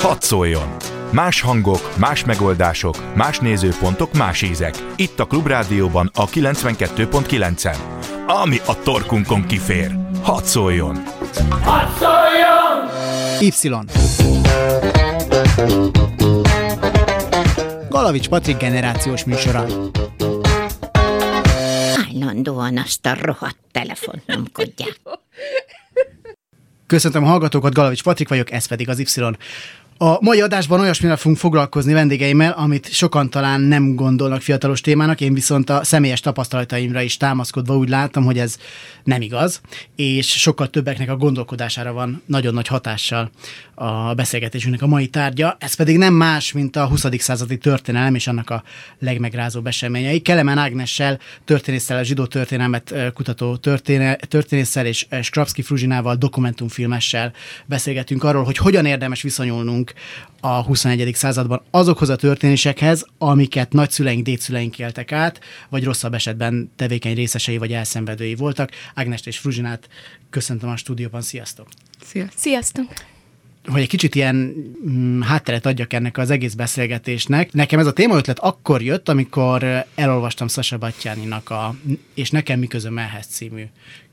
Hadd szóljon! Más hangok, más megoldások, más nézőpontok, más ízek. Itt a Klubrádióban a 92.9-en. Ami a torkunkon kifér. Hadd szóljon! Hadd szóljon! Y. Galavics Patrik generációs műsora. Állandóan azt a rohadt telefont nyomkodják. Köszöntöm a hallgatókat, Galavics Patrik vagyok, ez pedig az Y. A mai adásban olyasmivel fogunk foglalkozni vendégeimmel, amit sokan talán nem gondolnak fiatalos témának, én viszont a személyes tapasztalataimra is támaszkodva úgy láttam, hogy ez nem igaz, és sokkal többeknek a gondolkodására van nagyon nagy hatással a beszélgetésünknek a mai tárgya. Ez pedig nem más, mint a 20. századi történelem és annak a legmegrázóbb eseményei. Kelemen Ágnessel, történésszel, a zsidó történelmet kutató történe, történésszel és Skrapski Fruzsinával, dokumentumfilmessel beszélgetünk arról, hogy hogyan érdemes viszonyulnunk a 21. században azokhoz a történésekhez, amiket nagyszüleink, dédszüleink éltek át, vagy rosszabb esetben tevékeny részesei vagy elszenvedői voltak. Ágnest és Fruzsinát köszöntöm a stúdióban, sziasztok! Szia. Sziasztok! Hogy egy kicsit ilyen mm, hátteret adjak ennek az egész beszélgetésnek. Nekem ez a témaötlet akkor jött, amikor elolvastam Sasa Battyáninak a És nekem mi közöm ehhez című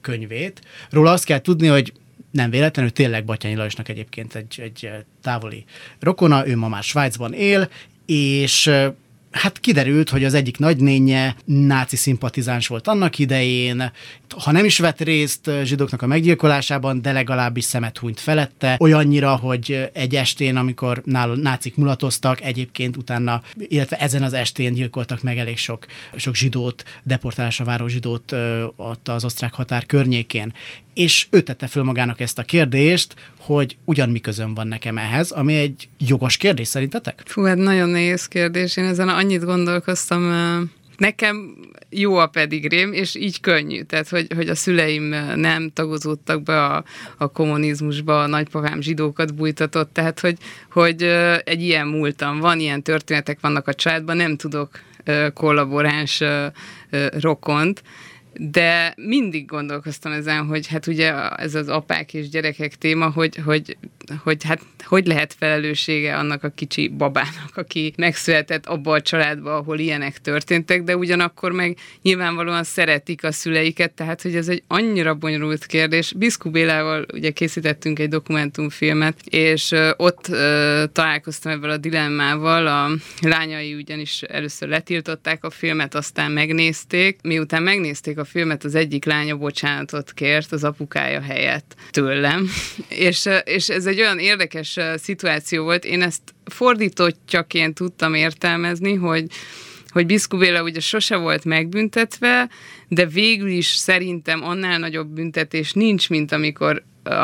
könyvét. Róla azt kell tudni, hogy nem véletlenül, tényleg Batyányi Lajosnak egyébként egy, egy távoli rokona, ő ma már Svájcban él, és hát kiderült, hogy az egyik nagynénye náci szimpatizáns volt annak idején, ha nem is vett részt zsidóknak a meggyilkolásában, de legalábbis szemet hunyt felette, olyannyira, hogy egy estén, amikor nála nácik mulatoztak, egyébként utána, illetve ezen az estén gyilkoltak meg elég sok, sok zsidót, deportálásra váró zsidót ott az osztrák határ környékén. És ő tette föl magának ezt a kérdést, hogy ugyan mi közön van nekem ehhez, ami egy jogos kérdés szerintetek? Fú, hát nagyon nehéz kérdés. Én ezen annyit gondolkoztam, nekem jó a pedigrém, és így könnyű. Tehát, hogy, hogy a szüleim nem tagozódtak be a, a kommunizmusba, a nagypapám zsidókat bújtatott, tehát, hogy, hogy egy ilyen múltam van, ilyen történetek vannak a családban, nem tudok kollaboráns rokont, de mindig gondolkoztam ezen, hogy hát ugye ez az apák és gyerekek téma, hogy, hogy, hogy hát hogy lehet felelőssége annak a kicsi babának, aki megszületett abba a családba, ahol ilyenek történtek, de ugyanakkor meg nyilvánvalóan szeretik a szüleiket, tehát hogy ez egy annyira bonyolult kérdés. Biszku Bélával ugye készítettünk egy dokumentumfilmet, és ott uh, találkoztam ebből a dilemmával, a lányai ugyanis először letiltották a filmet, aztán megnézték, miután megnézték a filmet, az egyik lánya bocsánatot kért az apukája helyett tőlem, és, és ez egy olyan érdekes szituáció volt, én ezt fordítottjaként tudtam értelmezni, hogy hogy Biszku ugye sose volt megbüntetve, de végül is szerintem annál nagyobb büntetés nincs, mint amikor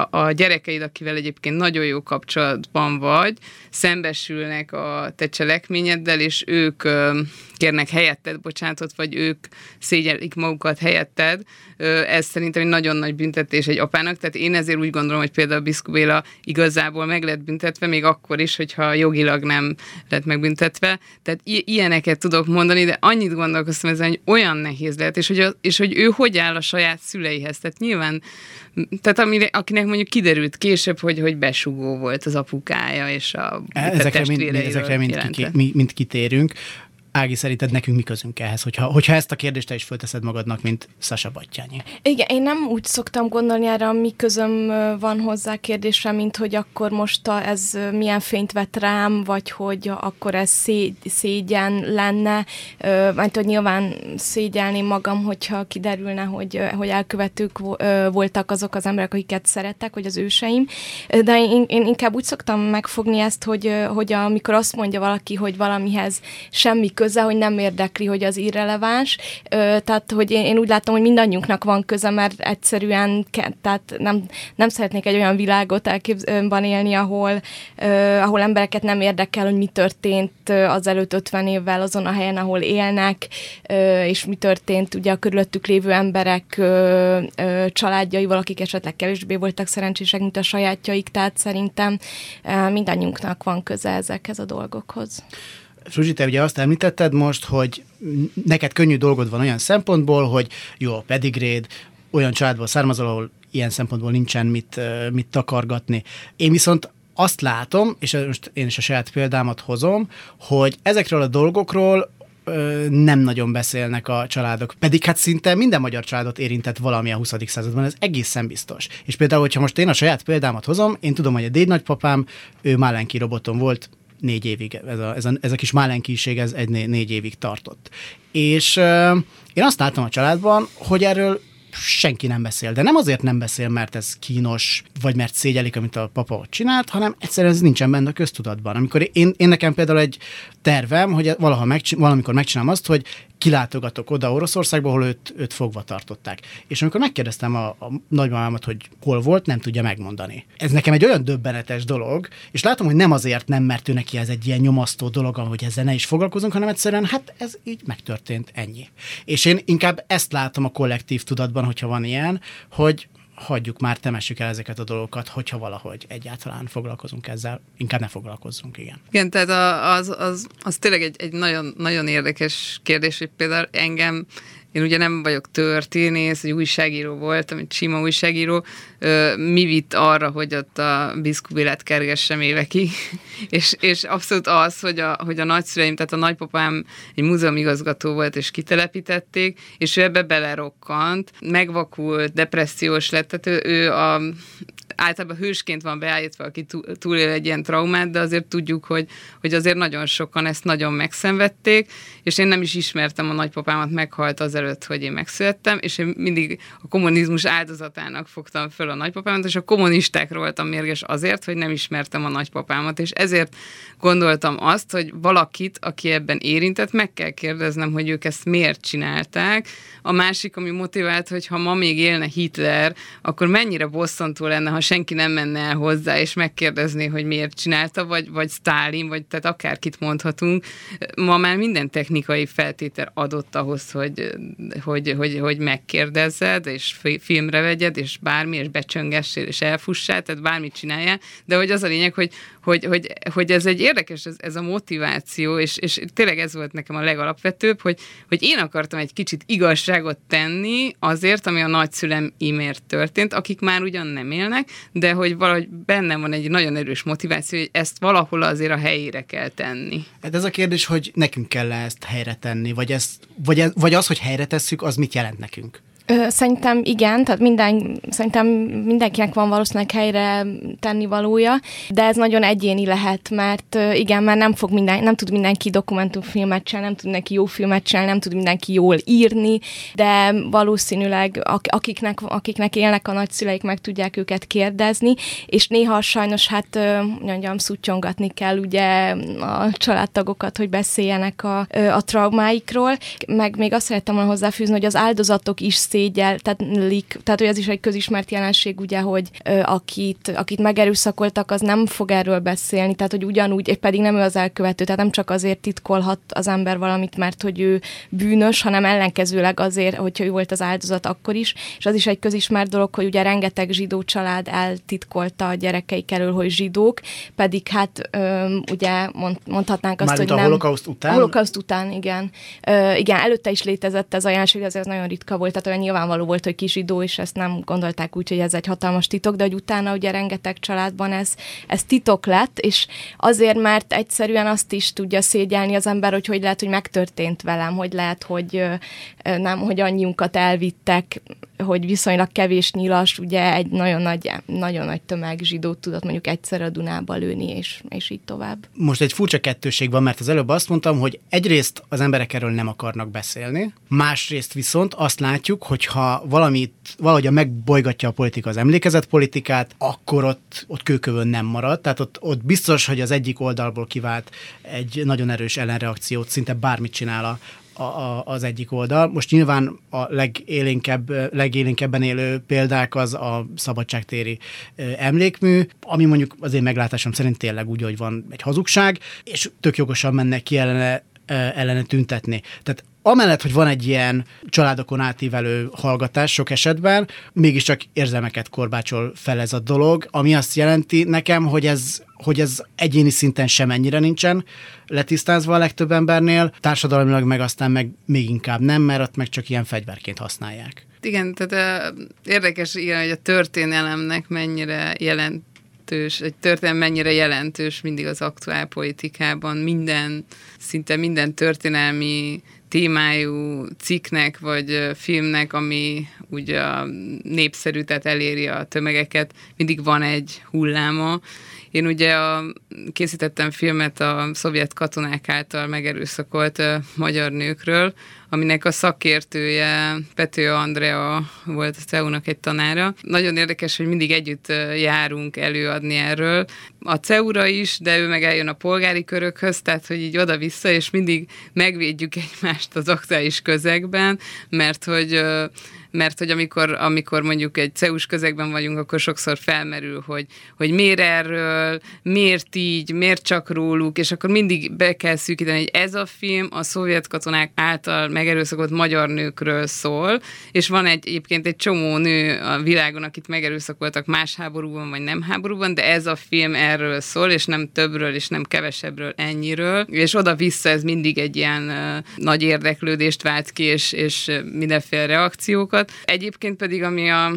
a gyerekeid, akivel egyébként nagyon jó kapcsolatban vagy, szembesülnek a te cselekményeddel, és ők kérnek helyetted bocsánatot, vagy ők szégyelik magukat helyetted, ez szerintem egy nagyon nagy büntetés egy apának, tehát én ezért úgy gondolom, hogy például Biszku Béla igazából meg lett büntetve, még akkor is, hogyha jogilag nem lett megbüntetve. Tehát i- ilyeneket tudok mondani, de annyit gondolkoztam ezen, hogy olyan nehéz lehet, és hogy, a, és hogy ő hogy áll a saját szüleihez. Tehát nyilván, tehát amire, akinek mondjuk kiderült később, hogy, hogy besugó volt az apukája, és a ezekre mind, ezekre mind, ki, mind kitérünk. Ági, szerinted nekünk mi közünk ehhez, hogyha, hogyha ezt a kérdést te is fölteszed magadnak, mint Sasa Battyányi? Igen, én nem úgy szoktam gondolni erre, mi közöm van hozzá kérdésre, mint hogy akkor most a, ez milyen fényt vett rám, vagy hogy akkor ez szé, szégyen lenne, mert hogy nyilván szégyelném magam, hogyha kiderülne, hogy, hogy elkövetők voltak azok az emberek, akiket szerettek, vagy az őseim, de én, én inkább úgy szoktam megfogni ezt, hogy, hogy amikor azt mondja valaki, hogy valamihez semmi köze, hogy nem érdekli, hogy az irreleváns. Tehát, hogy én, én úgy látom, hogy mindannyiunknak van köze, mert egyszerűen tehát nem, nem szeretnék egy olyan világot elképzelni élni, ahol, ahol embereket nem érdekel, hogy mi történt az előtt 50 évvel azon a helyen, ahol élnek, és mi történt ugye a körülöttük lévő emberek családjaival, akik esetleg kevésbé voltak szerencsések, mint a sajátjaik, tehát szerintem mindannyiunknak van köze ezekhez a dolgokhoz. Zsuzsi, te ugye azt említetted most, hogy neked könnyű dolgod van olyan szempontból, hogy jó a pedigréd, olyan családból származol, ahol ilyen szempontból nincsen mit, mit takargatni. Én viszont azt látom, és most én is a saját példámat hozom, hogy ezekről a dolgokról nem nagyon beszélnek a családok. Pedig hát szinte minden magyar családot érintett valami a 20. században, ez egészen biztos. És például, hogyha most én a saját példámat hozom, én tudom, hogy a déd nagypapám, ő Málenki roboton volt négy évig, ez a, ez a, ez a kis Málenkiség, ez egy né, négy évig tartott. És ö, én azt láttam a családban, hogy erről senki nem beszél. De nem azért nem beszél, mert ez kínos, vagy mert szégyelik, amit a papa ott csinált, hanem egyszerűen ez nincsen benne a köztudatban. Amikor én, én nekem például egy tervem, hogy valaha megcsin, valamikor megcsinálom azt, hogy kilátogatok oda Oroszországba, ahol őt, őt fogva tartották. És amikor megkérdeztem a, a nagymamámat, hogy hol volt, nem tudja megmondani. Ez nekem egy olyan döbbenetes dolog, és látom, hogy nem azért nem, mert ő neki ez egy ilyen nyomasztó dolog, hogy ezzel ne is foglalkozunk, hanem egyszerűen hát ez így megtörtént, ennyi. És én inkább ezt látom a kollektív tudatban, hogyha van ilyen, hogy hagyjuk már, temessük el ezeket a dolgokat, hogyha valahogy egyáltalán foglalkozunk ezzel, inkább ne foglalkozzunk, igen. Igen, tehát az, az, az tényleg egy, egy nagyon, nagyon érdekes kérdés, hogy például engem én ugye nem vagyok történész, egy újságíró voltam, egy sima újságíró, mi vitt arra, hogy ott a biszkubilet kergessem évekig, és, és abszolút az, hogy a, hogy a nagyszüleim, tehát a nagypapám egy múzeumigazgató volt, és kitelepítették, és ő ebbe belerokkant, megvakult, depressziós lett, tehát ő, ő a általában hősként van beállítva, aki túlél egy ilyen traumát, de azért tudjuk, hogy, hogy azért nagyon sokan ezt nagyon megszenvedték, és én nem is ismertem a nagypapámat, meghalt azelőtt, hogy én megszülettem, és én mindig a kommunizmus áldozatának fogtam föl a nagypapámat, és a kommunistákról voltam mérges azért, hogy nem ismertem a nagypapámat, és ezért gondoltam azt, hogy valakit, aki ebben érintett, meg kell kérdeznem, hogy ők ezt miért csinálták. A másik, ami motivált, hogy ha ma még élne Hitler, akkor mennyire bosszantó lenne, ha senki nem menne el hozzá, és megkérdezné, hogy miért csinálta, vagy, vagy Stalin, vagy tehát akárkit mondhatunk. Ma már minden technikai feltétel adott ahhoz, hogy, hogy, hogy, hogy megkérdezzed, és filmre vegyed, és bármi, és becsöngessél, és elfussál, tehát bármit csináljál, de hogy az a lényeg, hogy, hogy, hogy, hogy ez egy érdekes, ez, ez a motiváció, és, és tényleg ez volt nekem a legalapvetőbb, hogy, hogy én akartam egy kicsit igazságot tenni azért, ami a nagyszülem imért történt, akik már ugyan nem élnek, de hogy valahogy bennem van egy nagyon erős motiváció, hogy ezt valahol azért a helyére kell tenni. Hát ez a kérdés, hogy nekünk kell -e ezt helyre tenni, vagy, ezt, vagy, ez, vagy az, hogy helyre tesszük, az mit jelent nekünk? Szerintem igen, tehát minden, szerintem mindenkinek van valószínűleg helyre tenni valója, de ez nagyon egyéni lehet, mert igen, mert nem fog minden, nem tud mindenki dokumentumfilmet csinálni, nem tud mindenki jó filmet csinálni, nem tud mindenki jól írni, de valószínűleg akiknek, akiknek élnek a nagyszüleik, meg tudják őket kérdezni, és néha sajnos hát mondjam, szutyongatni kell ugye a családtagokat, hogy beszéljenek a, a traumáikról, meg még azt szerettem volna hozzáfűzni, hogy az áldozatok is szégyel, tehát, lik, tehát hogy ez is egy közismert jelenség, ugye, hogy ö, akit, akit megerőszakoltak, az nem fog erről beszélni, tehát hogy ugyanúgy, és pedig nem ő az elkövető, tehát nem csak azért titkolhat az ember valamit, mert hogy ő bűnös, hanem ellenkezőleg azért, hogyha ő volt az áldozat akkor is, és az is egy közismert dolog, hogy ugye rengeteg zsidó család eltitkolta a gyerekeik elől, hogy zsidók, pedig hát ö, ugye mond, mondhatnánk azt, Mármint hogy a nem... holokauszt után? A holokauszt után, igen. Ö, igen, előtte is létezett ez a jelenség, de ez nagyon ritka volt, tehát olyan nyilvánvaló volt, hogy zsidó, és ezt nem gondolták úgy, hogy ez egy hatalmas titok, de hogy utána ugye rengeteg családban ez, ez titok lett, és azért, mert egyszerűen azt is tudja szégyelni az ember, hogy hogy lehet, hogy megtörtént velem, hogy lehet, hogy nem, hogy annyiunkat elvittek, hogy viszonylag kevés nyilas, ugye egy nagyon nagy, nagyon nagy tömeg zsidót tudott mondjuk egyszer a Dunába lőni, és, és így tovább. Most egy furcsa kettőség van, mert az előbb azt mondtam, hogy egyrészt az emberek erről nem akarnak beszélni, másrészt viszont azt látjuk, hogy ha valamit, valahogy megbolygatja a politika az emlékezetpolitikát, akkor ott, ott kőkövön nem marad, tehát ott, ott biztos, hogy az egyik oldalból kivált egy nagyon erős ellenreakciót, szinte bármit csinál a, a, a, az egyik oldal. Most nyilván a legélénkebb, legélénkebben élő példák az a szabadságtéri emlékmű, ami mondjuk az én meglátásom szerint tényleg úgy, hogy van egy hazugság, és tök jogosan mennek ki ellene, ellene tüntetni. Tehát amellett, hogy van egy ilyen családokon átívelő hallgatás sok esetben, mégiscsak érzelmeket korbácsol fel ez a dolog, ami azt jelenti nekem, hogy ez, hogy ez egyéni szinten sem ennyire nincsen letisztázva a legtöbb embernél, társadalmilag meg aztán meg még inkább nem, mert ott meg csak ilyen fegyverként használják. Igen, tehát érdekes, igen, hogy a történelemnek mennyire jelent jelentős, egy történelem mennyire jelentős mindig az aktuál politikában, minden, szinte minden történelmi témájú cikknek vagy filmnek, ami úgy a népszerű, tehát eléri a tömegeket, mindig van egy hulláma. Én ugye a, készítettem filmet a szovjet katonák által megerőszakolt magyar nőkről, aminek a szakértője Pető Andrea volt a CEU-nak egy tanára. Nagyon érdekes, hogy mindig együtt járunk előadni erről. A CEU-ra is, de ő meg eljön a polgári körökhöz, tehát hogy így oda-vissza, és mindig megvédjük egymást az aktuális közegben, mert hogy mert hogy amikor, amikor mondjuk egy CEUS közegben vagyunk, akkor sokszor felmerül, hogy, hogy miért erről, miért így, miért csak róluk, és akkor mindig be kell szűkíteni, hogy ez a film a szovjet katonák által megerőszakolt magyar nőkről szól, és van egy, egyébként egy csomó nő a világon, akit megerőszakoltak más háborúban, vagy nem háborúban, de ez a film erről szól, és nem többről, és nem kevesebbről, ennyiről, és oda-vissza ez mindig egy ilyen uh, nagy érdeklődést vált ki, és, és mindenféle reakciókat, dolgokat. Egyébként pedig, ami a,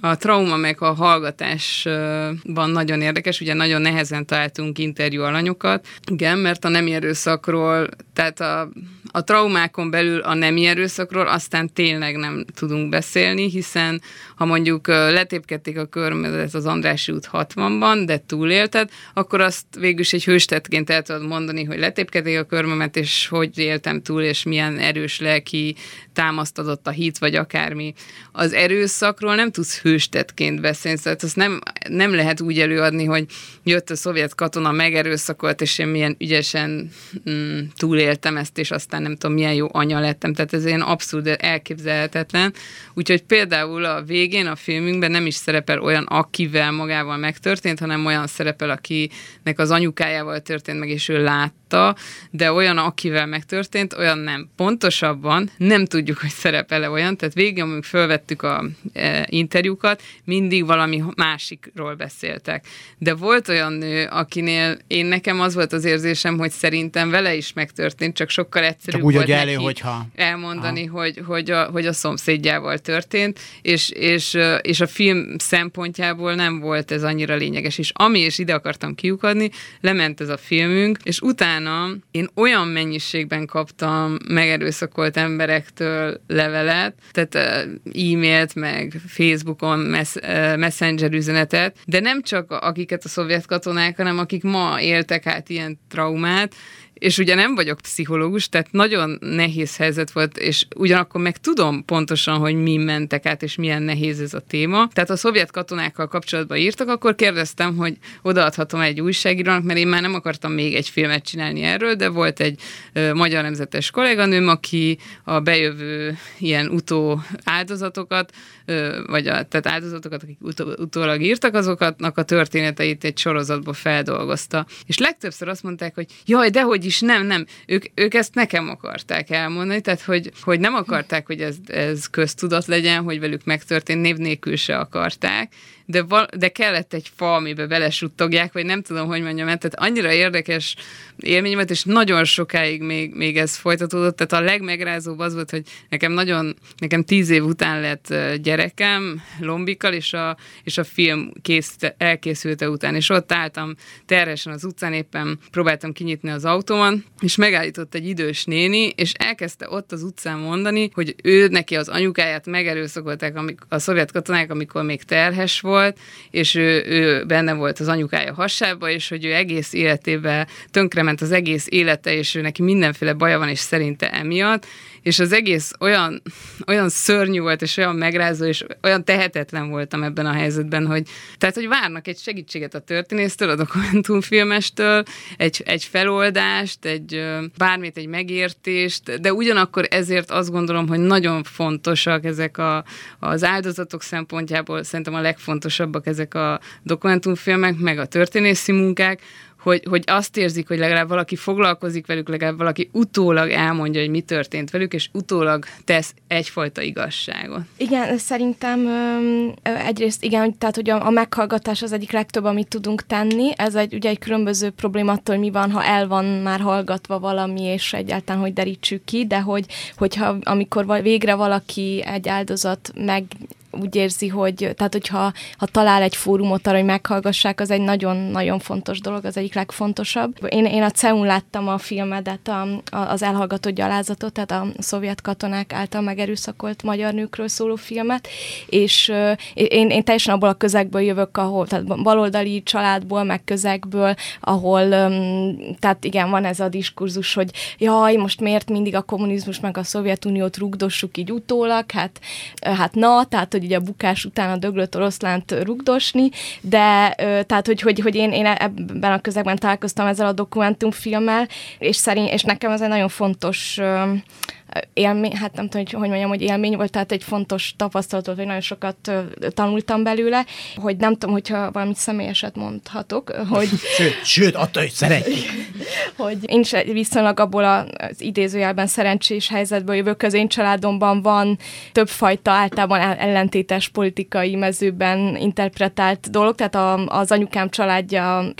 a trauma meg a hallgatásban nagyon érdekes, ugye nagyon nehezen találtunk interjú alanyokat, igen, mert a nem erőszakról, tehát a, a traumákon belül a nem erőszakról aztán tényleg nem tudunk beszélni, hiszen ha mondjuk letépkedték a körmedet az Andrási út 60-ban, de túlélted, akkor azt végül is egy hőstetként el tudod mondani, hogy letépkedték a körmemet, és hogy éltem túl, és milyen erős lelki támaszt adott a hit, vagy akármi. Az erőszakról nem tudsz hőstetként beszélni, szóval azt nem, nem lehet úgy előadni, hogy jött a szovjet katona, megerőszakolt, és én milyen ügyesen mm, túléltem ezt, és aztán nem tudom, milyen jó anya lettem. Tehát ez ilyen abszurd, elképzelhetetlen. Úgyhogy például a végén a filmünkben nem is szerepel olyan, akivel magával megtörtént, hanem olyan szerepel, akinek az anyukájával történt meg, és ő látta, de olyan, akivel megtörtént, olyan nem. Pontosabban nem tudjuk, hogy szerepele olyan, tehát végén, amikor fölvettük a e, interjúkat, mindig valami másikról beszéltek. De volt olyan nő, akinél én nekem az volt az érzésem, hogy szerintem vele is megtörtént, csak sokkal egyszerűbb csak úgy, volt hogy elő, neki hogyha... elmondani, hogy, hogy, a, hogy a szomszédjával történt, és, és, és a film szempontjából nem volt ez annyira lényeges. És ami, és ide akartam kiukadni, lement ez a filmünk, és utána én olyan mennyiségben kaptam megerőszakolt emberektől levelet, tehát e-mailt, meg Facebookon messenger üzenetet, de nem csak akiket a szovjet katonák, hanem akik ma éltek át ilyen traumát, és ugye nem vagyok pszichológus, tehát nagyon nehéz helyzet volt, és ugyanakkor meg tudom pontosan, hogy mi mentek át, és milyen nehéz ez a téma. Tehát a szovjet katonákkal kapcsolatban írtak, akkor kérdeztem, hogy odaadhatom egy újságírónak, mert én már nem akartam még egy filmet csinálni erről, de volt egy ö, magyar nemzetes kolléganőm, aki a bejövő ilyen utó áldozatokat, ö, vagy a, tehát áldozatokat, akik utó, utólag írtak, azokatnak a történeteit egy sorozatba feldolgozta. És legtöbbször azt mondták, hogy jaj, de hogy is nem, nem, ők, ők ezt nekem akarták elmondani, tehát hogy, hogy nem akarták, hogy ez, ez köztudat legyen, hogy velük megtörtént, név nélkül se akarták, de, val- de kellett egy fa, amibe belesuttogják, vagy nem tudom, hogy mondjam, mert tehát annyira érdekes élmény volt, és nagyon sokáig még, még ez folytatódott, tehát a legmegrázóbb az volt, hogy nekem nagyon, nekem tíz év után lett gyerekem, Lombikkal, és a, és a film kész, elkészülte után, és ott álltam terhesen az utcán, éppen próbáltam kinyitni az autóman, és megállított egy idős néni, és elkezdte ott az utcán mondani, hogy ő neki az anyukáját megerőszakolták a szovjet katonák, amikor még terhes volt, volt, és ő, ő benne volt az anyukája hasába, és hogy ő egész életében tönkrement az egész élete, és ő neki mindenféle baja van, és szerinte emiatt, és az egész olyan, olyan szörnyű volt, és olyan megrázó, és olyan tehetetlen voltam ebben a helyzetben, hogy tehát, hogy várnak egy segítséget a történésztől, a dokumentumfilmestől, egy, egy feloldást, egy bármit, egy megértést, de ugyanakkor ezért azt gondolom, hogy nagyon fontosak ezek a, az áldozatok szempontjából, szerintem a legfontosabbak ezek a dokumentumfilmek, meg a történészi munkák, hogy, hogy azt érzik, hogy legalább valaki foglalkozik velük, legalább valaki utólag elmondja, hogy mi történt velük, és utólag tesz egyfajta igazságot. Igen, szerintem egyrészt igen, tehát hogy a, a meghallgatás az egyik legtöbb, amit tudunk tenni. Ez egy, ugye egy különböző probléma attól, hogy mi van, ha el van már hallgatva valami, és egyáltalán, hogy derítsük ki, de hogy, hogyha amikor végre valaki egy áldozat meg úgy érzi, hogy tehát hogyha ha talál egy fórumot arra, hogy meghallgassák, az egy nagyon-nagyon fontos dolog, az egyik legfontosabb. Én, én a CEUN láttam a filmedet, a, a, az elhallgatott gyalázatot, tehát a szovjet katonák által megerőszakolt magyar nőkről szóló filmet, és uh, én, én teljesen abból a közegből jövök, ahol, tehát baloldali családból, meg közegből, ahol, um, tehát igen, van ez a diskurzus, hogy jaj, most miért mindig a kommunizmus meg a Szovjetuniót rugdossuk így utólag, hát, hát na, tehát hogy ugye a bukás után a döglött oroszlánt rugdosni, de tehát, hogy, hogy, hogy én, én ebben a közegben találkoztam ezzel a dokumentumfilmmel, és szerint, és nekem ez egy nagyon fontos élmény, hát nem tudom, hogy, hogy mondjam, hogy élmény volt, tehát egy fontos tapasztalat volt, hogy nagyon sokat tanultam belőle, hogy nem tudom, hogyha valamit személyeset mondhatok, hogy... Sőt, sőt attól, hogy szeretjük. hogy én is viszonylag abból az idézőjelben szerencsés helyzetből jövök, az én családomban van többfajta általában ellentétes politikai mezőben interpretált dolog, tehát a, az anyukám családja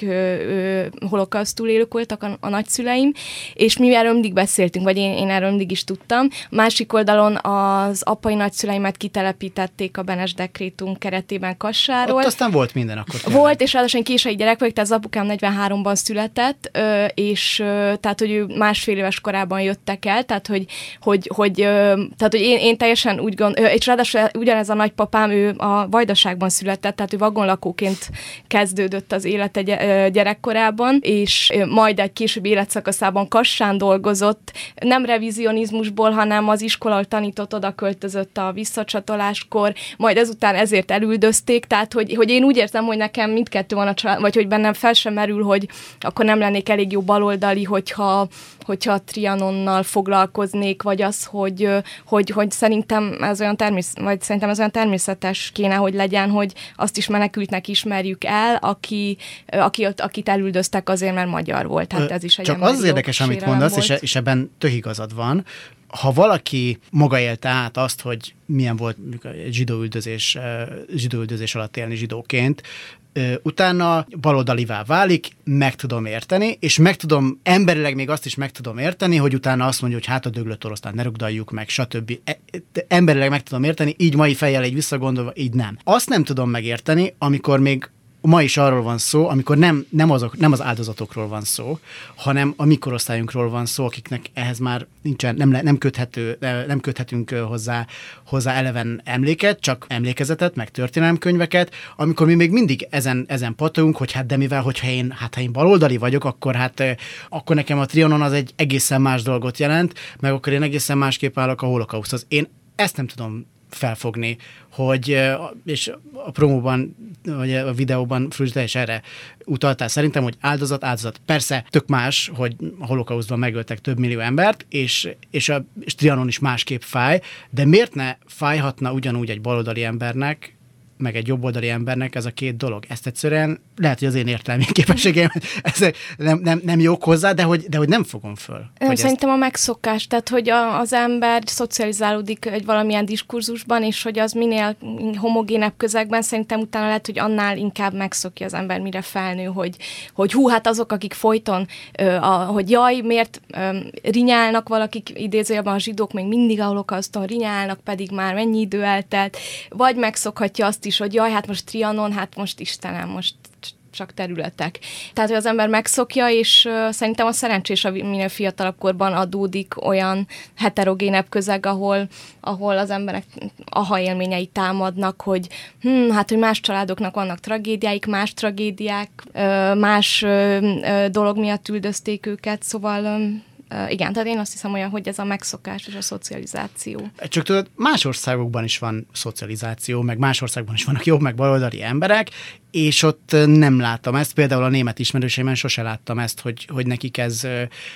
holokausztul élők voltak a, a nagyszüleim, és mi erről mindig beszéltünk, vagy én, én erről mindig is tudtam, tudtam. Másik oldalon az apai nagyszüleimet kitelepítették a Benes dekrétum keretében Kassáról. Ott aztán volt minden akkor. Tényleg. Volt, és ráadásul késői gyerek vagyok, tehát az apukám 43-ban született, és tehát, hogy ő másfél éves korában jöttek el, tehát, hogy, hogy, hogy, tehát, hogy én, én teljesen úgy gondolom, és ráadásul ugyanez a nagypapám, ő a Vajdaságban született, tehát ő vagonlakóként kezdődött az élete gyerekkorában, és majd egy későbbi életszakaszában Kassán dolgozott, nem revizionizmus Párizsból, hanem az iskola tanított oda költözött a visszacsatoláskor, majd ezután ezért elüldözték, tehát hogy, hogy én úgy érzem, hogy nekem mindkettő van a család, vagy hogy bennem fel sem merül, hogy akkor nem lennék elég jó baloldali, hogyha, hogyha a Trianonnal foglalkoznék, vagy az, hogy, hogy, hogy szerintem ez olyan természet, vagy szerintem ez olyan természetes kéne, hogy legyen, hogy azt is menekültnek ismerjük el, aki, aki, akit elüldöztek azért, mert magyar volt. Tehát ez is egy Csak az érdekes, amit mondasz, és, és ebben tök igazad van, ha valaki maga élte át azt, hogy milyen volt zsidóüldözés, zsidóüldözés alatt élni zsidóként, utána baloldalivá válik, meg tudom érteni, és meg tudom, emberileg még azt is meg tudom érteni, hogy utána azt mondja, hogy hát a döglött oroszlán ne rugdaljuk meg, stb. E, emberileg meg tudom érteni, így mai fejjel egy visszagondolva, így nem. Azt nem tudom megérteni, amikor még ma is arról van szó, amikor nem, nem, azok, nem az áldozatokról van szó, hanem a mikorosztályunkról van szó, akiknek ehhez már nincsen, nem, nem, köthető, nem köthetünk hozzá, hozzá eleven emléket, csak emlékezetet, meg történelemkönyveket, amikor mi még mindig ezen, ezen patolunk, hogy hát de mivel, hogyha én, hát ha én baloldali vagyok, akkor hát akkor nekem a Trianon az egy egészen más dolgot jelent, meg akkor én egészen másképp állok a holokauszthoz. Én ezt nem tudom felfogni, hogy, és a promóban, vagy a videóban Fruzsda is erre utaltál szerintem, hogy áldozat, áldozat. Persze tök más, hogy a holokauszban megöltek több millió embert, és, és, a, és Trianon is másképp fáj, de miért ne fájhatna ugyanúgy egy baloldali embernek, meg egy jobboldali embernek ez a két dolog. Ezt egyszerűen lehet, hogy az én értelmi képességeim ezek nem, nem, nem jók hozzá, de hogy, de hogy nem fogom föl. Nem, szerintem ezt... a megszokás, tehát hogy a, az ember szocializálódik egy valamilyen diskurzusban, és hogy az minél homogénebb közegben szerintem utána lehet, hogy annál inkább megszokja az ember, mire felnő, hogy, hogy hú, hát azok, akik folyton, ö, a, hogy jaj, miért ö, rinyálnak valakik idézőjelben a zsidók még mindig a holokauszton rinyálnak, pedig már mennyi idő eltelt, vagy megszokhatja azt is, hogy jaj, hát most Trianon, hát most Istenem, most csak területek. Tehát, hogy az ember megszokja, és uh, szerintem a szerencsés, a minél fiatalabb korban adódik olyan heterogénebb közeg, ahol, ahol az emberek aha élményei támadnak, hogy hm, hát, hogy más családoknak vannak tragédiáik, más tragédiák, más dolog miatt üldözték őket, szóval igen, tehát én azt hiszem olyan, hogy ez a megszokás és a szocializáció. Csak tudod, más országokban is van szocializáció, meg más országban is vannak jobb, meg baloldali emberek, és ott nem láttam ezt, például a német ismerőseimen sose láttam ezt, hogy, hogy nekik ez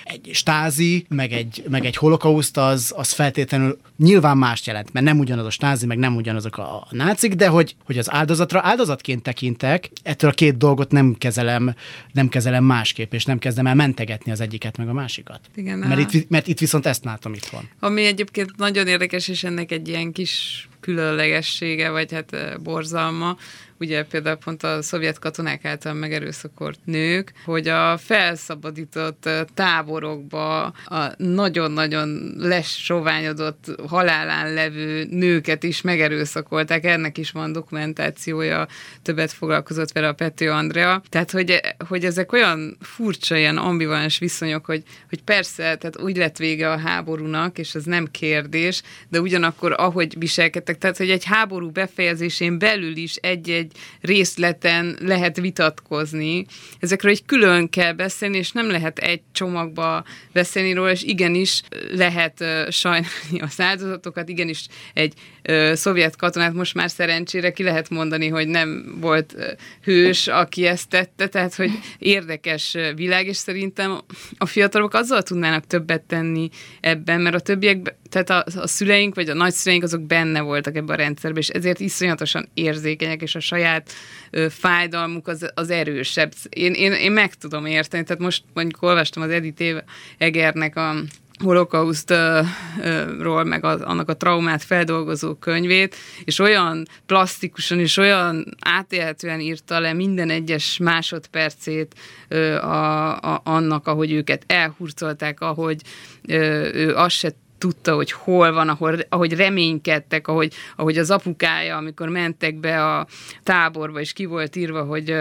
egy stázi, meg egy, meg egy holokauszt, az, az feltétlenül nyilván mást jelent, mert nem ugyanaz a stázi, meg nem ugyanazok a, a nácik, de hogy, hogy az áldozatra áldozatként tekintek, ettől a két dolgot nem kezelem, nem kezelem másképp, és nem kezdem el mentegetni az egyiket, meg a másikat. Igen, mert, itt, mert itt viszont ezt látom itthon. Ami egyébként nagyon érdekes, és ennek egy ilyen kis különlegessége, vagy hát borzalma, ugye például pont a szovjet katonák által megerőszakolt nők, hogy a felszabadított táborokba a nagyon-nagyon lesoványodott halálán levő nőket is megerőszakolták, ennek is van dokumentációja, többet foglalkozott vele a Pető Andrea. Tehát, hogy, hogy ezek olyan furcsa, ilyen ambivalens viszonyok, hogy, hogy persze, tehát úgy lett vége a háborúnak, és ez nem kérdés, de ugyanakkor ahogy viselkedtek, tehát, hogy egy háború befejezésén belül is egy-egy részleten lehet vitatkozni. Ezekről egy külön kell beszélni, és nem lehet egy csomagba beszélni róla, és igenis lehet sajnálni az áldozatokat, igenis egy uh, szovjet katonát most már szerencsére ki lehet mondani, hogy nem volt hős, aki ezt tette, tehát hogy érdekes világ, és szerintem a fiatalok azzal tudnának többet tenni ebben, mert a többiek, tehát a, a szüleink vagy a nagyszüleink azok benne voltak ebben a rendszerben, és ezért iszonyatosan érzékenyek, és a saját ö, fájdalmuk az, az erősebb. Én, én, én meg tudom érteni, tehát most mondjuk olvastam az Edith Egernek a holokausztról, meg az, annak a traumát feldolgozó könyvét, és olyan plastikusan és olyan átélhetően írta le minden egyes másodpercét ö, a, a, annak, ahogy őket elhurcolták, ahogy ö, ő azt se tudta, hogy hol van, ahol, ahogy reménykedtek, ahogy, ahogy az apukája, amikor mentek be a táborba, és ki volt írva, hogy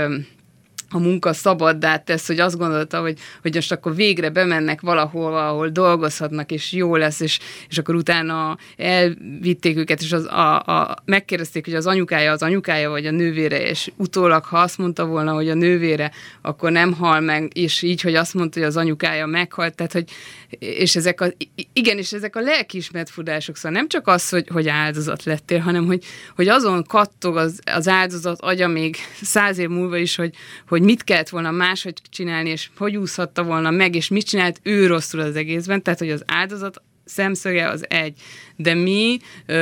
a munka szabaddá tesz, hogy azt gondolta, hogy, hogy most akkor végre bemennek valahol, ahol dolgozhatnak, és jó lesz, és, és akkor utána elvitték őket, és az, a, a, megkérdezték, hogy az anyukája az anyukája, vagy a nővére, és utólag, ha azt mondta volna, hogy a nővére, akkor nem hal meg, és így, hogy azt mondta, hogy az anyukája meghalt, tehát, hogy és ezek a, igen, és ezek a lelkiismert fudások, szóval nem csak az, hogy, hogy áldozat lettél, hanem hogy, hogy azon kattog az, az áldozat agya még száz év múlva is, hogy, hogy mit kellett volna máshogy csinálni, és hogy úszhatta volna meg, és mit csinált ő rosszul az egészben, tehát hogy az áldozat szemszöge az egy. De mi,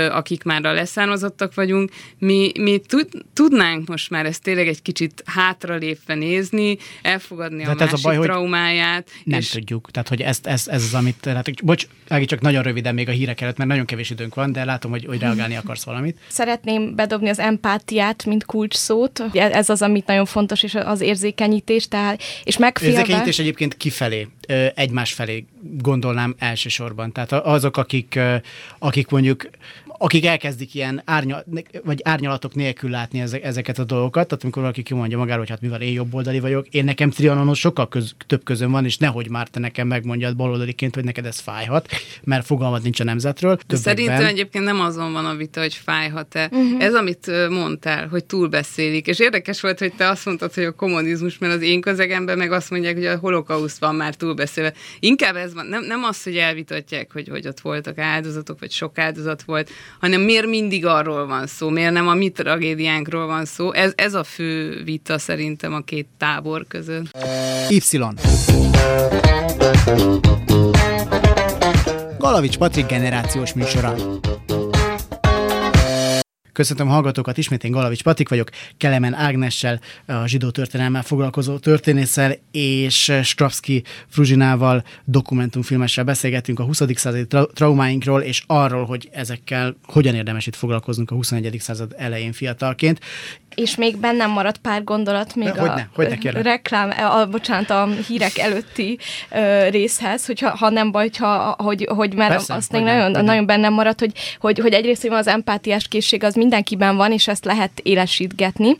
akik már a leszármazottak vagyunk, mi, mi tud, tudnánk most már ezt tényleg egy kicsit hátralépve nézni, elfogadni De a másik a baj, traumáját. Nem és... tudjuk. Tehát, hogy ezt, ez, ez az, amit... Tehát, bocs, Ági, csak nagyon röviden még a hírek előtt, mert nagyon kevés időnk van, de látom, hogy, hogy reagálni akarsz valamit. Szeretném bedobni az empátiát, mint kulcs szót. Ez az, amit nagyon fontos, és az érzékenyítés, tehát, és megfélve... Érzékenyítés egyébként kifelé, egymás felé gondolnám elsősorban. Tehát azok, akik, akik mondjuk akik elkezdik ilyen árnyal, vagy árnyalatok nélkül látni ezeket a dolgokat, tehát amikor valaki kimondja magáról, hogy hát mivel én jobboldali vagyok, én nekem Trianonon sokkal köz, több közön van, és nehogy már te nekem megmondjad baloldaliként, hogy neked ez fájhat, mert fogalmad nincs a nemzetről. Többekben... Szerintem egyébként nem azon van a vita, hogy fájhat-e. Uh-huh. Ez, amit mondtál, hogy túlbeszélik. És érdekes volt, hogy te azt mondtad, hogy a kommunizmus, mert az én közegemben meg azt mondják, hogy a holokauszt van már túlbeszélve. Inkább ez van, nem, nem az, hogy elvitatják, hogy, hogy ott voltak áldozatok, vagy sok áldozat volt, hanem miért mindig arról van szó, miért nem a mi tragédiánkról van szó. Ez, ez a fő vita szerintem a két tábor között. Y. Galavics Patrik generációs műsora. Köszöntöm hallgatókat, ismét én Galavics Patik vagyok, Kelemen Ágnessel, a zsidó történelemmel foglalkozó történésszel, és Strapski Fruzsinával dokumentumfilmessel beszélgetünk a 20. századi tra- traumáinkról, és arról, hogy ezekkel hogyan érdemes itt foglalkoznunk a 21. század elején fiatalként és még bennem maradt pár gondolat még De, a hogyne, hogyne, reklám, a, bocsánat, a hírek előtti ö, részhez, hogyha, ha nem baj, ha, hogy, hogy mert Persze, azt még nagyon, nagyon bennem maradt, hogy, hogy, hogy egyrészt hogy az empátiás készség az mindenkiben van, és ezt lehet élesítgetni,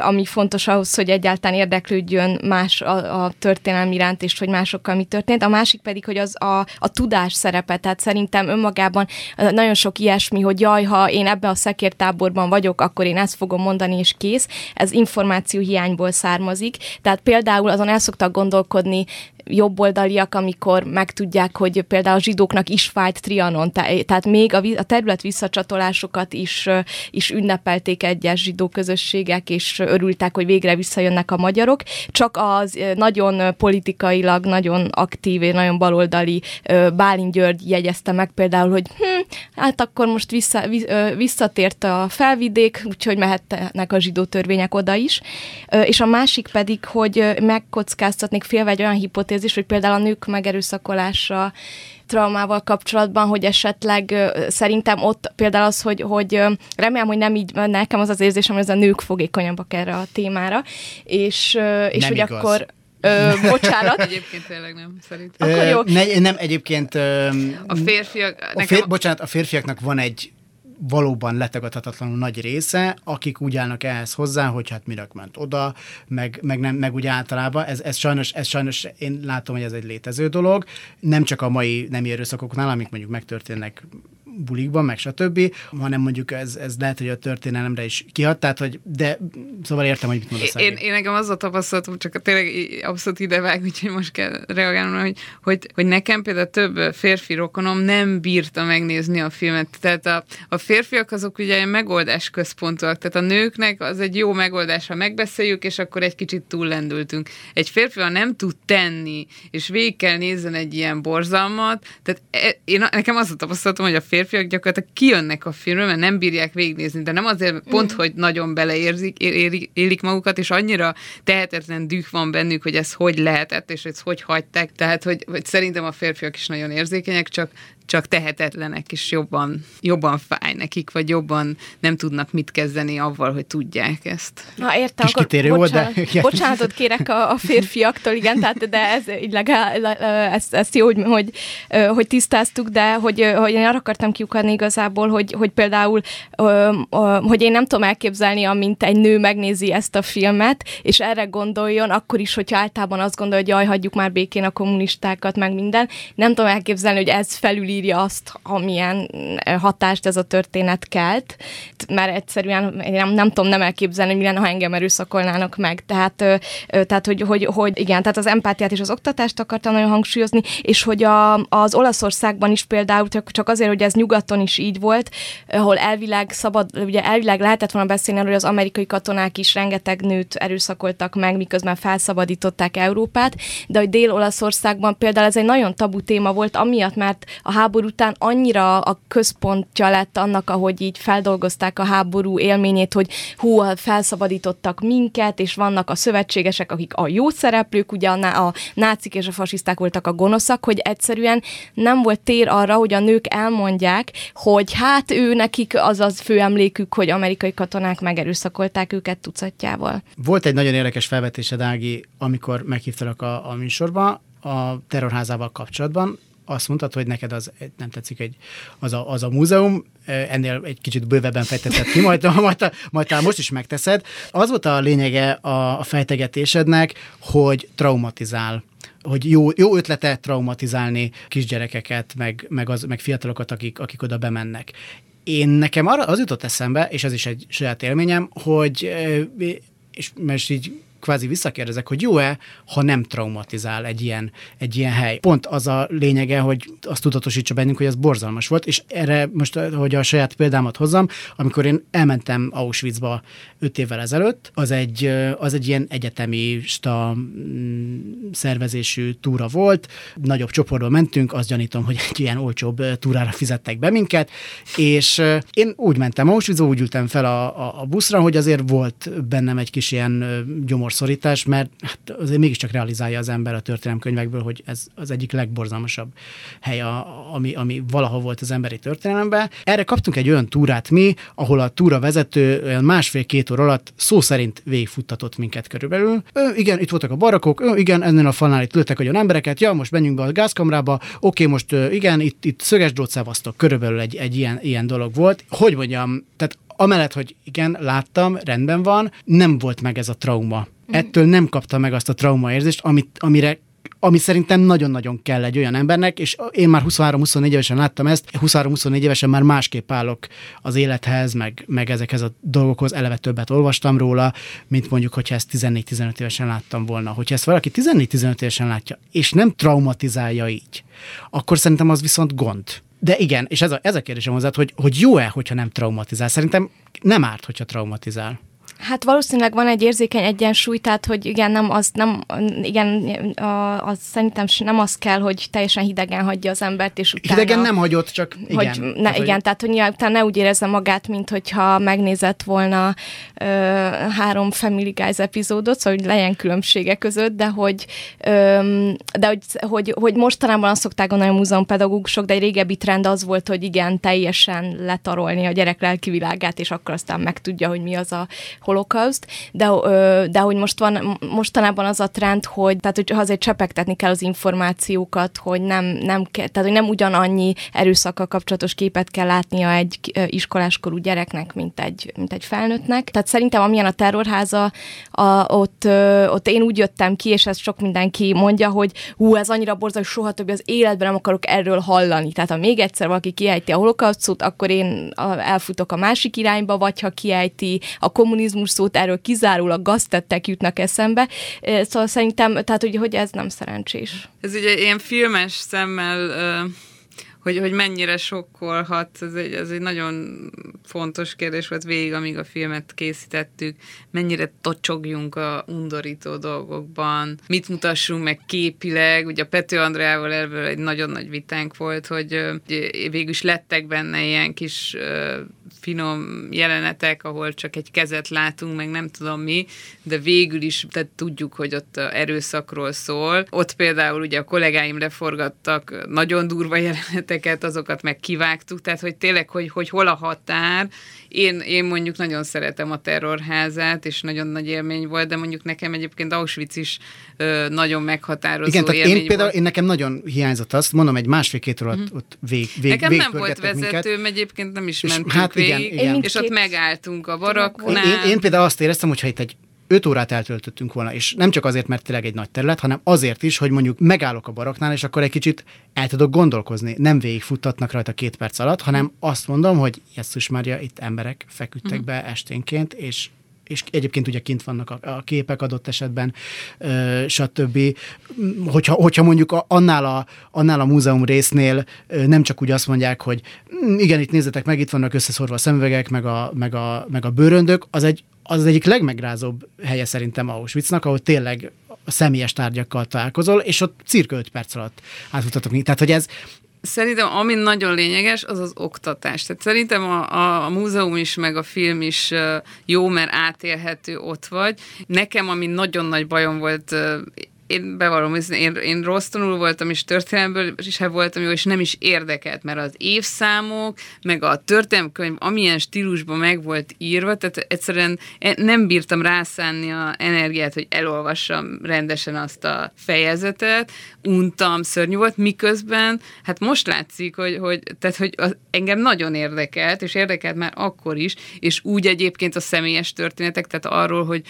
ami fontos ahhoz, hogy egyáltalán érdeklődjön más a, a történelmi iránt, és hogy másokkal mi történt. A másik pedig, hogy az a, a tudás szerepe, tehát szerintem önmagában nagyon sok ilyesmi, hogy jaj, ha én ebben a szekértáborban vagyok, akkor én ezt fogom mondani, és kész. Ez információ hiányból származik. Tehát például azon el szoktak gondolkodni jobboldaliak, amikor megtudják, hogy például a zsidóknak is fájt Trianon, tehát még a, a terület visszacsatolásokat is, is ünnepelték egyes zsidó közösségek, és örültek, hogy végre visszajönnek a magyarok, csak az nagyon politikailag, nagyon aktív, és nagyon baloldali Bálint György jegyezte meg például, hogy hm, hát akkor most vissza, visszatért a felvidék, úgyhogy mehetnek a zsidó törvények oda is. És a másik pedig, hogy megkockáztatnék félve egy olyan hipotézis, hogy például a nők megerőszakolása traumával kapcsolatban, hogy esetleg szerintem ott például az, hogy, hogy remélem, hogy nem így, nekem az az érzésem, hogy ez a nők fogékonyabbak erre a témára, és, és Nem hogy igaz. akkor Ö, bocsánat. Egyébként tényleg nem, szerintem. Akkor jó. Ne, nem, egyébként... Ö, A férfiak... a nekem fér, bocsánat, a férfiaknak van egy valóban letagadhatatlanul nagy része, akik úgy állnak ehhez hozzá, hogy hát minek ment oda, meg, meg, nem, meg úgy általában. Ez, ez, sajnos, ez sajnos én látom, hogy ez egy létező dolog. Nem csak a mai nemi erőszakoknál, amik mondjuk megtörténnek bulikban, meg stb., hanem mondjuk ez, ez lehet, hogy a történelemre is kihat, tehát, hogy de szóval értem, hogy mit mondasz. Én, Ági. én nekem az a tapasztalatom, csak tényleg abszolút ide vág, úgyhogy most kell reagálnom, hogy, hogy, hogy nekem például több férfi rokonom nem bírta megnézni a filmet. Tehát a, a férfiak azok ugye megoldás központúak, tehát a nőknek az egy jó megoldás, ha megbeszéljük, és akkor egy kicsit túllendültünk. Egy férfi, ha nem tud tenni, és végig kell nézzen egy ilyen borzalmat, tehát e- én, nekem az a tapasztalatom, hogy a férfiak gyakorlatilag kijönnek a filmről, mert nem bírják végignézni, de nem azért pont, hogy nagyon beleérzik, élik magukat, és annyira tehetetlen düh van bennük, hogy ez hogy lehetett, és ezt hogy hagyták. Tehát, hogy, hogy szerintem a férfiak is nagyon érzékenyek, csak csak tehetetlenek, és jobban, jobban fáj nekik, vagy jobban nem tudnak mit kezdeni avval, hogy tudják ezt. Ha értem, Kis akkor kitérő bocsánat, igen. bocsánatot kérek a, a férfiaktól, igen, tehát, de ez így legalább, ezt, ezt jó, hogy, hogy, hogy tisztáztuk, de hogy, hogy én arra akartam kiukadni igazából, hogy, hogy például, hogy én nem tudom elképzelni, amint egy nő megnézi ezt a filmet, és erre gondoljon, akkor is, hogyha általában azt gondolja, hogy jaj, hagyjuk már békén a kommunistákat, meg minden, nem tudom elképzelni, hogy ez felülírja azt, amilyen hatást ez a történet kelt, mert egyszerűen nem, nem tudom nem elképzelni, hogy mi ha engem erőszakolnának meg. Tehát, tehát hogy, hogy, hogy igen, tehát az empátiát és az oktatást akartam nagyon hangsúlyozni, és hogy a, az Olaszországban is például, csak azért, hogy ez nyugaton is így volt, ahol elvileg szabad, ugye elvileg lehetett volna beszélni arról, hogy az amerikai katonák is rengeteg nőt erőszakoltak meg, miközben felszabadították Európát, de hogy Dél-Olaszországban például ez egy nagyon tabu téma volt, amiatt, mert a háború után annyira a központja lett annak, ahogy így feldolgozták a háború élményét, hogy hú, felszabadítottak minket, és vannak a szövetségesek, akik a jó szereplők, ugye a, a nácik és a fasiszták voltak a gonoszak, hogy egyszerűen nem volt tér arra, hogy a nők elmondják, hogy hát ő nekik az az fő emlékük, hogy amerikai katonák megerőszakolták őket tucatjával. Volt egy nagyon érdekes felvetésed, Ági, amikor meghívtalak a, a műsorba, a terrorházával kapcsolatban, azt mondtad, hogy neked az nem tetszik egy, az, a, az a múzeum, ennél egy kicsit bővebben fejtetted ki, majd, majd, majd talán most is megteszed. Az volt a lényege a, a fejtegetésednek, hogy traumatizál hogy jó, jó ötlete traumatizálni kisgyerekeket, meg, meg, az, meg fiatalokat, akik, akik oda bemennek. Én nekem arra az jutott eszembe, és ez is egy saját élményem, hogy és most így kvázi visszakérdezek, hogy jó-e, ha nem traumatizál egy ilyen, egy ilyen hely. Pont az a lényege, hogy azt tudatosítsa bennünk, hogy ez borzalmas volt, és erre most, hogy a saját példámat hozzam, amikor én elmentem Auschwitzba öt évvel ezelőtt, az egy, az egy ilyen egyetemista mm, szervezésű túra volt, nagyobb csoportba mentünk, azt gyanítom, hogy egy ilyen olcsóbb túrára fizettek be minket, és én úgy mentem Auschwitzba, úgy ültem fel a, a, a buszra, hogy azért volt bennem egy kis ilyen gyomorszorítás, mert hát azért mégiscsak realizálja az ember a történelemkönyvekből, hogy ez az egyik legborzalmasabb hely, a, ami, ami valaha volt az emberi történelemben. Erre kaptunk egy olyan túrát mi, ahol a túra vezető olyan másfél-két óra alatt szó szerint végigfuttatott minket körülbelül. Ő, igen, itt voltak a barakok, ő, igen, ennél a falnál itt lőttek olyan embereket, ja, most menjünk be a gázkamrába, oké, most igen, itt, itt szöges drótszávasztok, körülbelül egy, egy ilyen, ilyen dolog volt. Hogy mondjam, tehát amellett, hogy igen, láttam, rendben van, nem volt meg ez a trauma. Ettől nem kapta meg azt a traumaérzést, amit, amire ami szerintem nagyon-nagyon kell egy olyan embernek, és én már 23-24 évesen láttam ezt, 23-24 évesen már másképp állok az élethez, meg, meg ezekhez a dolgokhoz, eleve többet olvastam róla, mint mondjuk, hogyha ezt 14-15 évesen láttam volna. Hogyha ezt valaki 14-15 évesen látja, és nem traumatizálja így, akkor szerintem az viszont gond. De igen, és ez a, ez a kérdésem hozzá, hogy, hogy jó-e, hogyha nem traumatizál? Szerintem nem árt, hogyha traumatizál. Hát valószínűleg van egy érzékeny egyensúly, tehát hogy igen, nem az, nem, igen, az szerintem nem az kell, hogy teljesen hidegen hagyja az embert, és utána... Hidegen nem hagyott, csak igen. Hogy, ne, tehát, igen, hogy... tehát hogy utána ne úgy érezze magát, mint hogyha megnézett volna ö, három Family Guys epizódot, szóval hogy legyen különbsége között, de hogy, ö, de hogy, hogy, hogy mostanában azt szokták gondolni a múzeumpedagógusok, de egy régebbi trend az volt, hogy igen, teljesen letarolni a gyerek lelki világát, és akkor aztán megtudja, hogy mi az a holokauszt, de, de hogy most van, mostanában az a trend, hogy, tehát, hogy azért csepegtetni kell az információkat, hogy nem, nem, tehát, hogy nem ugyanannyi erőszakkal kapcsolatos képet kell látnia egy iskoláskorú gyereknek, mint egy, mint egy felnőttnek. Tehát szerintem amilyen a terrorháza, a, ott, ott én úgy jöttem ki, és ezt sok mindenki mondja, hogy hú, ez annyira borzalmas, hogy soha többé az életben nem akarok erről hallani. Tehát ha még egyszer valaki kiejti a holokausztot, akkor én elfutok a másik irányba, vagy ha kiejti a kommunizmus szót, erről kizárólag gaztettek jutnak eszembe. Szóval szerintem, tehát hogy, hogy ez nem szerencsés. Ez ugye ilyen filmes szemmel uh hogy, hogy mennyire sokkolhat, ez egy, ez egy nagyon fontos kérdés volt végig, amíg a filmet készítettük, mennyire tocsogjunk a undorító dolgokban, mit mutassunk meg képileg, ugye a Pető Andreával ebből egy nagyon nagy vitánk volt, hogy végül is lettek benne ilyen kis finom jelenetek, ahol csak egy kezet látunk, meg nem tudom mi, de végül is tehát tudjuk, hogy ott erőszakról szól. Ott például ugye a kollégáim leforgattak nagyon durva jeleneteket, azokat meg kivágtuk, tehát hogy tényleg, hogy, hogy hol a határ. Én, én mondjuk nagyon szeretem a terrorházát, és nagyon nagy élmény volt, de mondjuk nekem egyébként Auschwitz is ö, nagyon meghatározó Igen, tehát élmény én például, volt. én nekem nagyon hiányzott azt, mondom, egy másfél-két óra mm-hmm. ott vég, vég, Nekem nem volt vezetőm, minket. egyébként nem is és mentünk hát végig, igen, igen. és ott megálltunk a baraknál. Én, én, én például azt éreztem, hogy ha itt egy öt órát eltöltöttünk volna, és nem csak azért, mert tényleg egy nagy terület, hanem azért is, hogy mondjuk megállok a baraknál, és akkor egy kicsit el tudok gondolkozni. Nem végigfuttatnak rajta két perc alatt, hanem azt mondom, hogy Jesszus Mária, itt emberek feküdtek be esténként, és és egyébként ugye kint vannak a, a képek adott esetben, ö, stb. Hogyha, hogyha mondjuk a, annál, a, annál a múzeum résznél ö, nem csak úgy azt mondják, hogy hm, igen, itt nézzetek meg, itt vannak összeszorva a szemüvegek, meg a, meg a, meg a bőröndök, az egy az, az egyik legmegrázóbb helye szerintem Auschwitznak, ahol tényleg a személyes tárgyakkal találkozol, és ott cirka 5 perc alatt átmutatok. Tehát, hogy ez, Szerintem ami nagyon lényeges, az az oktatás. Tehát szerintem a, a, a múzeum is, meg a film is jó, mert átélhető ott vagy. Nekem, ami nagyon nagy bajom volt én bevallom, én, én rossz tanul voltam, és történelmből is voltam jó, és nem is érdekelt, mert az évszámok, meg a történelmkönyv, amilyen stílusban meg volt írva, tehát egyszerűen e, nem bírtam rászánni a energiát, hogy elolvassam rendesen azt a fejezetet, untam, szörnyű volt, miközben, hát most látszik, hogy, hogy, tehát, hogy az, engem nagyon érdekelt, és érdekelt már akkor is, és úgy egyébként a személyes történetek, tehát arról, hogy,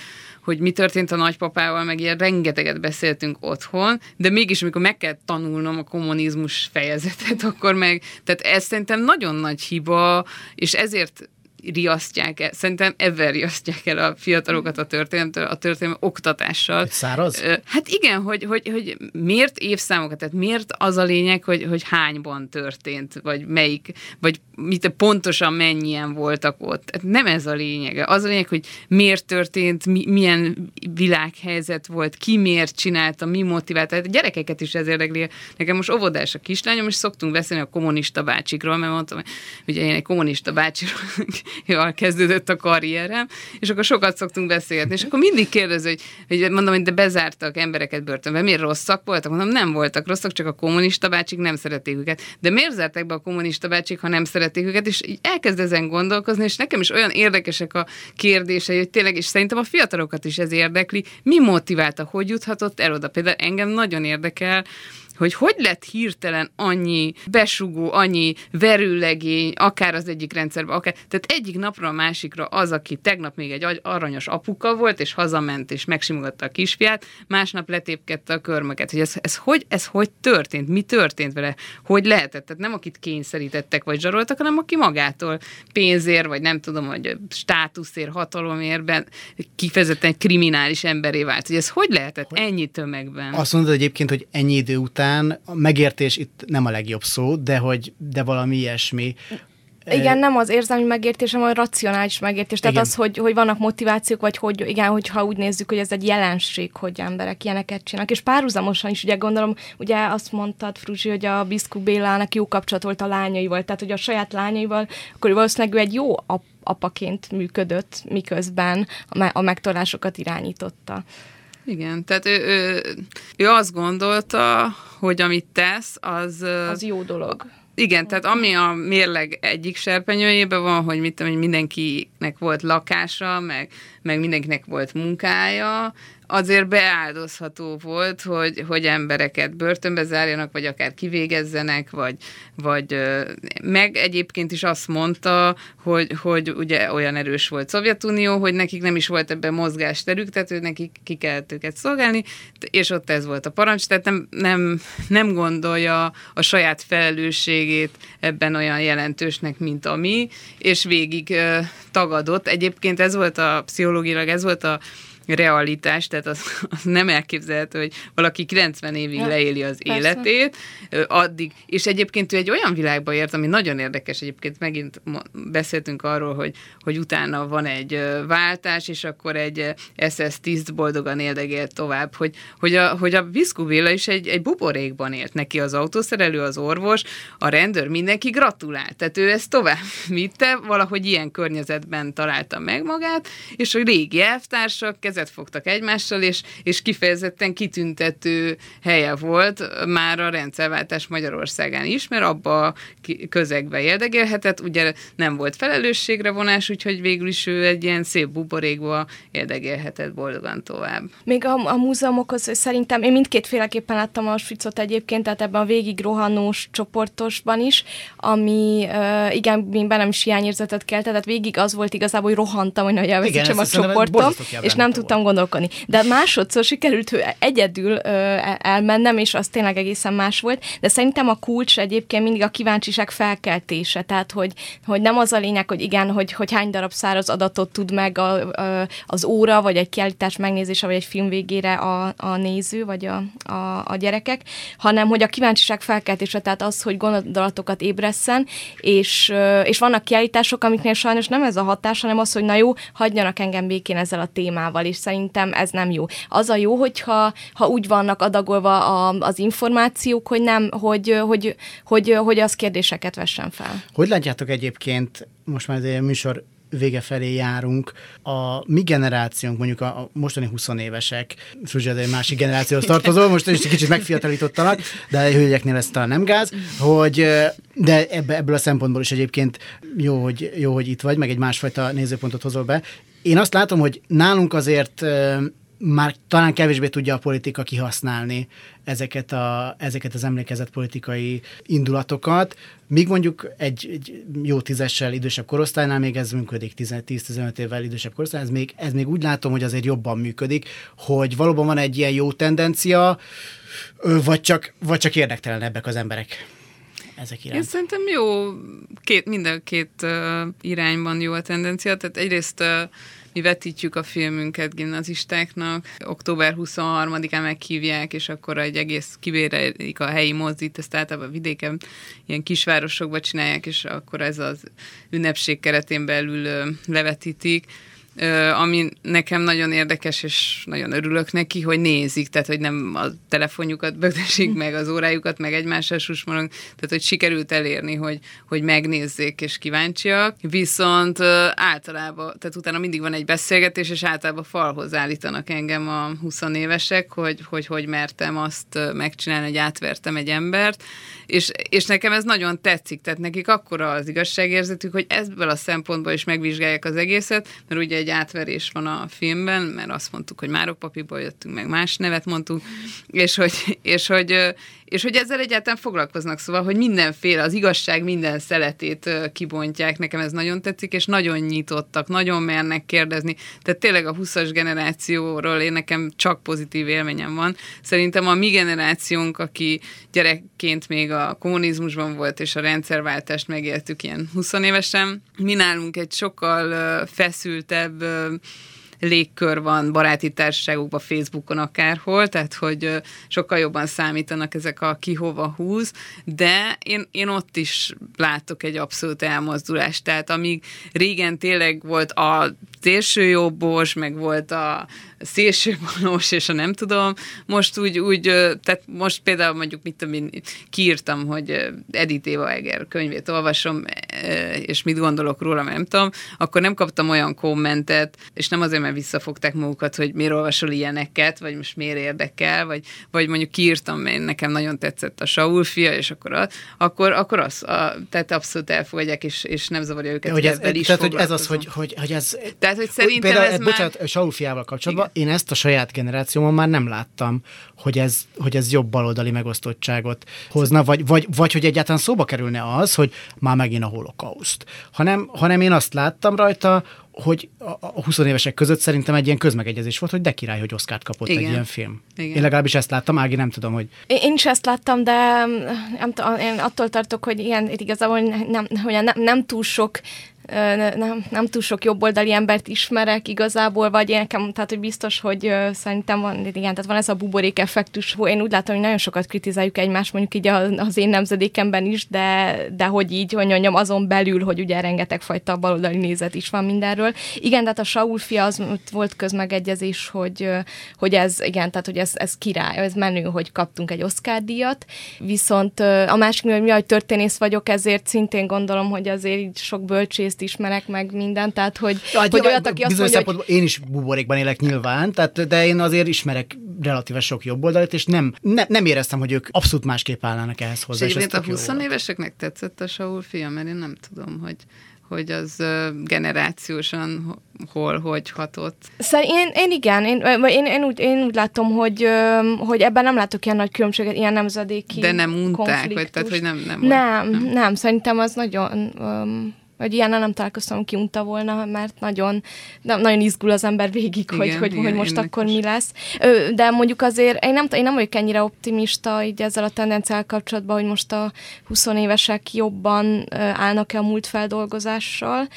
hogy mi történt a nagypapával, meg ilyen rengeteget beszéltünk otthon, de mégis, amikor meg kell tanulnom a kommunizmus fejezetet, akkor meg, tehát ez szerintem nagyon nagy hiba, és ezért riasztják el, szerintem ebben riasztják el a fiatalokat a történelmtől, a történelmi oktatással. Száraz? Hát igen, hogy, hogy, hogy miért évszámokat, tehát miért az a lényeg, hogy, hogy hányban történt, vagy melyik, vagy mit pontosan mennyien voltak ott. Hát nem ez a lényege. Az a lényeg, hogy miért történt, mi, milyen világhelyzet volt, ki miért csinálta, mi motivált. Tehát a gyerekeket is ez érdekli. Nekem most óvodás a kislányom, és szoktunk beszélni a kommunista bácsikról, mert mondtam, hogy én egy kommunista bácsiról kezdődött a karrierem, és akkor sokat szoktunk beszélni, és akkor mindig kérdező, hogy, hogy mondom, hogy de bezártak embereket börtönbe, miért rosszak voltak? Mondom, nem voltak rosszak, csak a kommunista bácsik nem szerették őket. De miért zárták be a kommunista bácsik, ha nem szerették őket? És így elkezd ezen gondolkozni, és nekem is olyan érdekesek a kérdései, hogy tényleg, és szerintem a fiatalokat is ez érdekli, mi motiválta, hogy juthatott el oda. Például engem nagyon érdekel, hogy hogy lett hirtelen annyi besugó, annyi verőlegény, akár az egyik rendszerben, akár, tehát egyik napra a másikra az, aki tegnap még egy aranyos apuka volt, és hazament, és megsimogatta a kisfiát, másnap letépkedte a körmöket. Hogy ez, ez, hogy, ez hogy történt? Mi történt vele? Hogy lehetett? Tehát nem akit kényszerítettek, vagy zsaroltak, hanem aki magától pénzért, vagy nem tudom, hogy státuszért, hatalomért, kifejezetten kriminális emberé vált. Hogy ez hogy lehetett ennyi tömegben? Azt mondod egyébként, hogy ennyi idő után után a megértés itt nem a legjobb szó, de hogy de valami ilyesmi Igen, nem az érzelmi megértés, hanem a racionális megértés. Tehát Igen. az, hogy, hogy vannak motivációk, vagy hogy igen, hogyha úgy nézzük, hogy ez egy jelenség, hogy emberek ilyeneket csinálnak. És párhuzamosan is, ugye gondolom, ugye azt mondtad, Fruzsi, hogy a Biszku Bélának jó kapcsolat volt a lányaival, tehát hogy a saját lányaival, akkor valószínűleg ő egy jó ap- apaként működött, miközben a, me- a megtolásokat irányította. Igen, tehát ő, ő, ő azt gondolta, hogy amit tesz, az... Az jó dolog. Igen, tehát ami a mérleg egyik serpenyőjében van, hogy mit tudom, hogy mindenkinek volt lakása, meg, meg mindenkinek volt munkája, azért beáldozható volt, hogy, hogy embereket börtönbe zárjanak, vagy akár kivégezzenek, vagy, vagy meg egyébként is azt mondta, hogy, hogy ugye olyan erős volt Szovjetunió, hogy nekik nem is volt ebben mozgásterük, tehát ő nekik ki kellett őket szolgálni, és ott ez volt a parancs, tehát nem, nem, nem gondolja a saját felelősségét ebben olyan jelentősnek, mint a mi, és végig tagadott. Egyébként ez volt a pszichológilag, ez volt a realitás, tehát az, az nem elképzelhető, hogy valaki 90 évig ja, leéli az persze. életét, addig, és egyébként ő egy olyan világba ért, ami nagyon érdekes, egyébként megint beszéltünk arról, hogy, hogy utána van egy váltás, és akkor egy SS tiszt boldogan éldegélt tovább, hogy, hogy a, hogy a Viszkubéla is egy, egy buborékban élt neki az autószerelő, az orvos, a rendőr, mindenki gratulált, tehát ő ezt tovább vitte, valahogy ilyen környezetben találta meg magát, és a régi elvtársak kezet fogtak egymással, és, és kifejezetten kitüntető helye volt már a rendszerváltás Magyarországán is, mert abba a közegbe érdegélhetett, ugye nem volt felelősségre vonás, úgyhogy végül is ő egy ilyen szép buborékba érdegélhetett boldogan tovább. Még a, a múzeumokhoz szerintem, én mindkétféleképpen láttam a Auschwitzot egyébként, tehát ebben a végig rohanós csoportosban is, ami uh, igen, még bennem is hiányérzetet keltett, tehát végig az volt igazából, hogy rohantam, hogy nagy elveszítsem a csoportom, és nem tudtam gondolkodni. De másodszor sikerült egyedül elmennem, és az tényleg egészen más volt, de szerintem a kulcs egyébként mindig a kíváncsiság felkeltése, tehát hogy, hogy nem az a lényeg, hogy igen, hogy, hogy hány darab száraz adatot tud meg a, a, az óra, vagy egy kiállítás megnézése, vagy egy film végére a, a néző, vagy a, a, a gyerekek, hanem hogy a kíváncsiság felkeltése, tehát az, hogy gondolatokat ébresszen, és, és vannak kiállítások, amiknél sajnos nem ez a hatás, hanem az, hogy na jó, hagyjanak engem békén ezzel a témával, és szerintem ez nem jó. Az a jó, hogyha ha úgy vannak adagolva a, az információk, hogy nem, hogy, hogy, hogy, hogy az kérdéseket vessen fel. Hogy látjátok egyébként, most már egy műsor vége felé járunk. A mi generációnk, mondjuk a, a mostani 20 évesek, Zsuzsa, egy másik generációhoz tartozó, most is kicsit megfiatalítottalak, de a hölgyeknél ez talán nem gáz, hogy de ebbe, ebből a szempontból is egyébként jó hogy, jó, hogy itt vagy, meg egy másfajta nézőpontot hozol be. Én azt látom, hogy nálunk azért már talán kevésbé tudja a politika kihasználni ezeket, a, ezeket az emlékezett politikai indulatokat, míg mondjuk egy, egy jó tízessel idősebb korosztálynál még ez működik, 10-15 évvel idősebb korosztály, ez még, ez még úgy látom, hogy azért jobban működik, hogy valóban van egy ilyen jó tendencia, vagy csak, vagy csak érdektelenebbek az emberek ezek iránt. Én szerintem jó, két, minden két uh, irányban jó a tendencia, tehát egyrészt uh, mi vetítjük a filmünket gimnazistáknak, október 23-án meghívják, és akkor egy egész kivérelik a helyi mozdít, ezt általában vidéken, ilyen kisvárosokban csinálják, és akkor ez az ünnepség keretén belül levetítik ami nekem nagyon érdekes, és nagyon örülök neki, hogy nézik, tehát hogy nem a telefonjukat bögdesik meg, az órájukat, meg egymással susmolunk, tehát hogy sikerült elérni, hogy, hogy megnézzék és kíváncsiak. Viszont általában, tehát utána mindig van egy beszélgetés, és általában falhoz állítanak engem a 20 évesek, hogy hogy, hogy mertem azt megcsinálni, hogy átvertem egy embert, és, és nekem ez nagyon tetszik, tehát nekik akkora az igazságérzetük, hogy ebből a szempontból is megvizsgálják az egészet, mert ugye egy átverés van a filmben, mert azt mondtuk, hogy Márok Papiból jöttünk, meg más nevet mondtunk, és hogy, és hogy és hogy ezzel egyáltalán foglalkoznak, szóval, hogy mindenféle, az igazság minden szeletét kibontják, nekem ez nagyon tetszik, és nagyon nyitottak, nagyon mernek kérdezni, tehát tényleg a 20-as generációról én nekem csak pozitív élményem van. Szerintem a mi generációnk, aki gyerekként még a kommunizmusban volt, és a rendszerváltást megéltük ilyen 20 évesen, mi nálunk egy sokkal feszültebb légkör van baráti társaságokban, Facebookon akárhol, tehát hogy sokkal jobban számítanak ezek a ki hova húz, de én, én ott is látok egy abszolút elmozdulást, tehát amíg régen tényleg volt a szélsőjobbos, meg volt a szélsőbalos, és a nem tudom, most úgy, úgy, tehát most például mondjuk, mit tudom én, kiírtam, hogy Edith Éva Eger könyvét olvasom, és mit gondolok róla, nem tudom, akkor nem kaptam olyan kommentet, és nem azért, mert visszafogták magukat, hogy miért olvasol ilyeneket, vagy most miért érdekel, vagy, vagy mondjuk kiírtam, én nekem nagyon tetszett a Saul fia, és akkor, a, akkor, akkor az, a, tehát abszolút elfogadják, és, és nem zavarja őket, hogy ez, is tehát, hogy ez az, hogy, hogy, hogy ez... Tehát, hogy szerintem például, ez bocsánat, már... Saul fiával kapcsolatban, Én ezt a saját generációmon már nem láttam, hogy ez, hogy ez jobb baloldali megosztottságot hozna, vagy, vagy, vagy hogy egyáltalán szóba kerülne az, hogy már megint a holokauszt. Hanem, hanem én azt láttam rajta, hogy a 20 évesek között szerintem egy ilyen közmegegyezés volt, hogy de király, hogy Oszkárt kapott Igen. egy ilyen film. Igen. Én legalábbis ezt láttam, Ági nem tudom, hogy... Én is ezt láttam, de nem, én attól tartok, hogy ilyen igazából nem, hogy nem, nem túl sok nem, nem túl sok jobboldali embert ismerek igazából, vagy én nekem, tehát hogy biztos, hogy szerintem van, igen, tehát van ez a buborék effektus, én úgy látom, hogy nagyon sokat kritizáljuk egymást, mondjuk így az én nemzedékemben is, de, de hogy így, hogy mondjam, azon belül, hogy ugye rengeteg fajta baloldali nézet is van mindenről. Igen, tehát a Saul fia az volt közmegegyezés, hogy, hogy ez, igen, tehát hogy ez, ez király, ez menő, hogy kaptunk egy Oscar díjat, viszont a másik, hogy mi, hogy történész vagyok, ezért szintén gondolom, hogy azért sok bölcsész részt ismerek meg mindent, tehát hogy, ja, hogy olyat, aki azt mondja, hogy... Én is buborékban élek nyilván, tehát, de én azért ismerek relatíve sok jobb oldalat, és nem, ne, nem éreztem, hogy ők abszolút másképp állnának ehhez hozzá. És, és a 20 éveseknek tetszett a Saul fia, mert én nem tudom, hogy hogy az generációsan hol, hogy hatott. Szóval én, én igen, én, én, én, úgy, én úgy látom, hogy, hogy ebben nem látok ilyen nagy különbséget, ilyen nemzedéki De nem unták, vagy tehát, hogy nem... Nem, nem, nem, nem szerintem az nagyon... Um, hogy ilyen nem találkoztam, ki unta volna, mert nagyon, nem, nagyon izgul az ember végig, igen, hogy, hogy, igen, hogy most akkor is. mi lesz. De mondjuk azért én nem, én nem vagyok ennyire optimista így ezzel a tendenciál kapcsolatban, hogy most a 20 évesek jobban állnak-e a múlt feldolgozással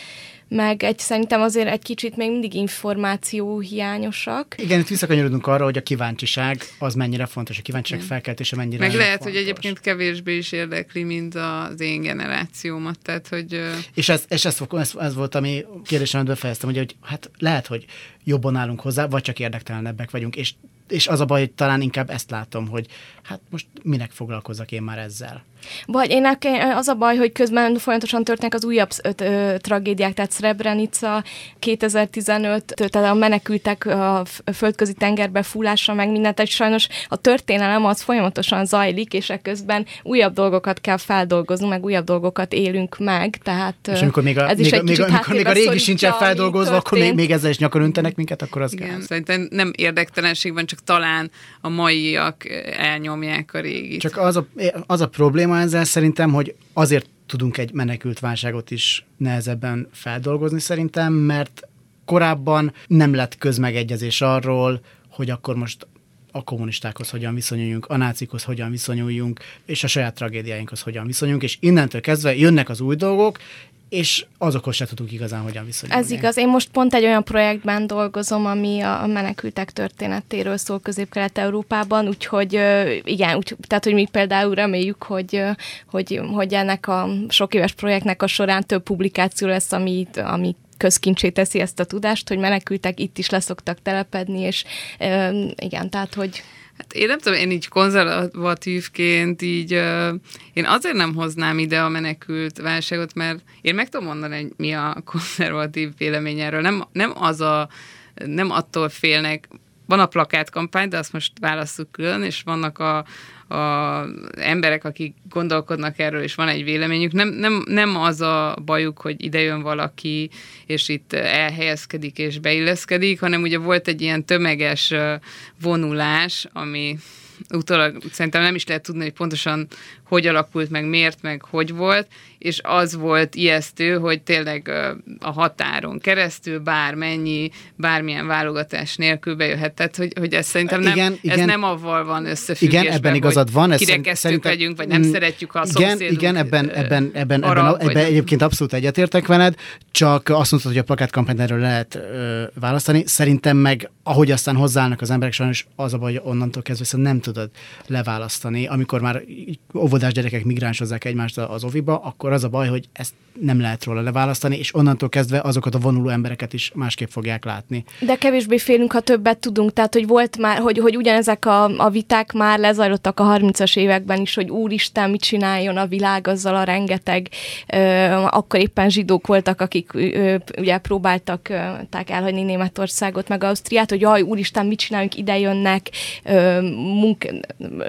meg egy, szerintem azért egy kicsit még mindig információ hiányosak. Igen, itt visszakanyarodunk arra, hogy a kíváncsiság az mennyire fontos, a kíváncsiság felkeltése mennyire Meg lehet, fontos. hogy egyébként kevésbé is érdekli, mint az én generációmat, tehát hogy... És ez, és ez, ez, ez volt, ami kérdésemet befejeztem, hogy, hogy hát lehet, hogy jobban állunk hozzá, vagy csak érdektelenebbek vagyunk, és és az a baj, hogy talán inkább ezt látom, hogy hát most minek foglalkozzak én már ezzel. Vagy én az a baj, hogy közben folyamatosan történnek az újabb ö, ö, tragédiák, tehát Srebrenica 2015, tehát a menekültek a földközi tengerbe fúlása, meg mindent, tehát sajnos a történelem az folyamatosan zajlik, és ekközben újabb dolgokat kell feldolgozni, meg újabb dolgokat élünk meg, tehát és amikor még a, ez még, is egy még, amikor még a régi sincsen feldolgozva, akkor még, még ezzel is nyakon öntenek minket, akkor az Igen, gáz. szerintem nem érdektelenség van, csak talán a maiak elnyomják a régit. Csak az a, az a probléma ezzel szerintem, hogy azért tudunk egy menekült válságot is nehezebben feldolgozni szerintem, mert korábban nem lett közmegegyezés arról, hogy akkor most a kommunistákhoz hogyan viszonyuljunk, a nácikhoz hogyan viszonyuljunk, és a saját tragédiáinkhoz hogyan viszonyuljunk, és innentől kezdve jönnek az új dolgok, és azokhoz se tudunk igazán hogyan viszonyulni. Ez igaz. Én most pont egy olyan projektben dolgozom, ami a menekültek történetéről szól Közép-Kelet-Európában, úgyhogy igen, úgy, tehát hogy mi például reméljük, hogy, hogy, hogy ennek a sok éves projektnek a során több publikáció lesz, amit, amit közkincsé teszi ezt a tudást, hogy menekültek itt is leszoktak telepedni, és igen, tehát hogy Hát én nem tudom, én így konzervatívként így, uh, én azért nem hoznám ide a menekült válságot, mert én meg tudom mondani, hogy mi a konzervatív vélemény erről. Nem, nem az a, nem attól félnek, van a plakátkampány, de azt most választjuk külön, és vannak a, a emberek, akik gondolkodnak erről, és van egy véleményük. Nem, nem, nem az a bajuk, hogy ide jön valaki, és itt elhelyezkedik és beilleszkedik, hanem ugye volt egy ilyen tömeges vonulás, ami utólag szerintem nem is lehet tudni, hogy pontosan hogy alakult, meg miért, meg hogy volt, és az volt ijesztő, hogy tényleg a határon keresztül bármennyi, bármilyen válogatás nélkül bejöhetett, hogy, hogy ez szerintem nem, igen, ez igen, nem avval van összefüggésben, igen, ebben igazad van. Kirekesztők szerintem, legyünk, vagy nem mm, szeretjük a igen, Igen, ebben, ebben, ebben, arab, ebben, ebben egyébként abszolút egyetértek veled, csak azt mondtad, hogy a plakátkampányt erről lehet ö, választani. Szerintem meg, ahogy aztán hozzáállnak az emberek, sajnos az a baj, hogy onnantól kezdve nem tudod leválasztani. Amikor már óvodás gyerekek migránsozzák egymást az oviba, akkor az a baj, hogy ezt nem lehet róla leválasztani, és onnantól kezdve azokat a vonuló embereket is másképp fogják látni. De kevésbé félünk, ha többet tudunk, tehát hogy volt már, hogy, hogy ugyanezek a, a viták már lezajlottak a 30-as években is, hogy úristen, mit csináljon a világ azzal a rengeteg, ö, akkor éppen zsidók voltak, akik ö, ugye próbáltak ö, elhagyni Németországot, meg Ausztriát, hogy jaj, úristen, mit csinálunk, ide jönnek, ö, munk,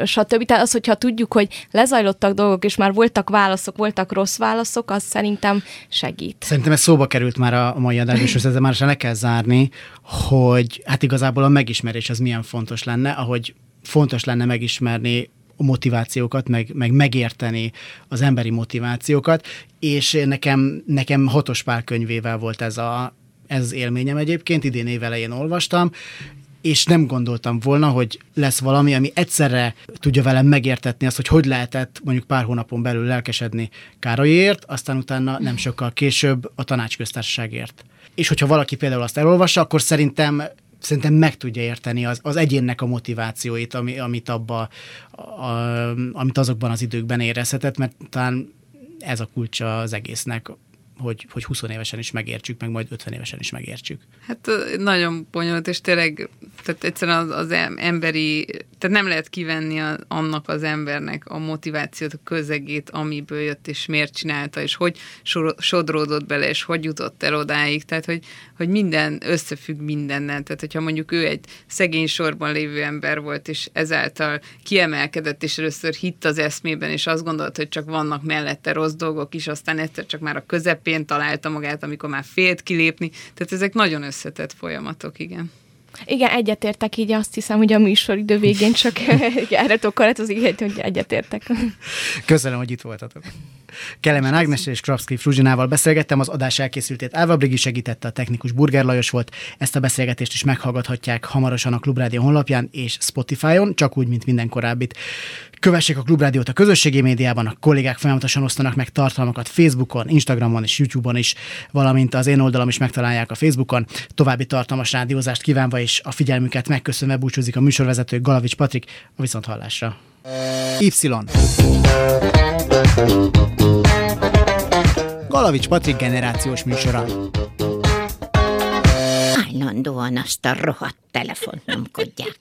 stb. Tehát az, hogyha tudjuk, hogy lezajlottak dolgok, és már voltak válaszok, voltak rossz válaszok, az szerintem segít. Szerintem ez szóba került már a mai adásban, és ezzel már le kell zárni, hogy hát igazából a megismerés az milyen fontos lenne, ahogy fontos lenne megismerni a motivációkat, meg, meg megérteni az emberi motivációkat, és nekem, nekem hatos pár könyvével volt ez, a, ez az élményem egyébként, idén évelején olvastam, és nem gondoltam volna, hogy lesz valami, ami egyszerre tudja velem megértetni azt, hogy hogy lehetett mondjuk pár hónapon belül lelkesedni Károlyért, aztán utána nem sokkal később a tanácsköztársaságért. És hogyha valaki például azt elolvassa, akkor szerintem szerintem meg tudja érteni az, az egyénnek a motivációit, ami, amit, abba, a, amit azokban az időkben érezhetett, mert talán ez a kulcsa az egésznek, hogy, hogy 20 évesen is megértsük, meg majd 50 évesen is megértsük. Hát nagyon bonyolult, és tényleg tehát egyszerűen az, az emberi, tehát nem lehet kivenni a, annak az embernek a motivációt, a közegét, amiből jött, és miért csinálta, és hogy sodródott bele, és hogy jutott el odáig, tehát hogy, hogy minden összefügg mindennel, tehát hogyha mondjuk ő egy szegény sorban lévő ember volt, és ezáltal kiemelkedett, és először hitt az eszmében, és azt gondolt, hogy csak vannak mellette rossz dolgok is, aztán egyszer csak már a közepén közepén találta magát, amikor már félt kilépni. Tehát ezek nagyon összetett folyamatok, igen. Igen, egyetértek, így azt hiszem, hogy a műsoridő végén csak az igen, hogy egyetértek. Köszönöm, hogy itt voltatok. Kelemen Ágnes és Krapszki Fruzsinával beszélgettem, az adás elkészültét Álva Brigi segítette, a technikus Burger Lajos volt. Ezt a beszélgetést is meghallgathatják hamarosan a Klubrádió honlapján és Spotify-on, csak úgy, mint minden korábbit. Kövessék a Klubrádiót a közösségi médiában, a kollégák folyamatosan osztanak meg tartalmakat Facebookon, Instagramon és YouTube-on is, valamint az én oldalam is megtalálják a Facebookon. További tartalmas rádiózást kívánva és a figyelmüket megköszönve búcsúzik a műsorvezető Galavics Patrik a viszonthallásra. Y. Galavics Patrik generációs műsora. Állandóan azt a rohadt telefont nyomkodják.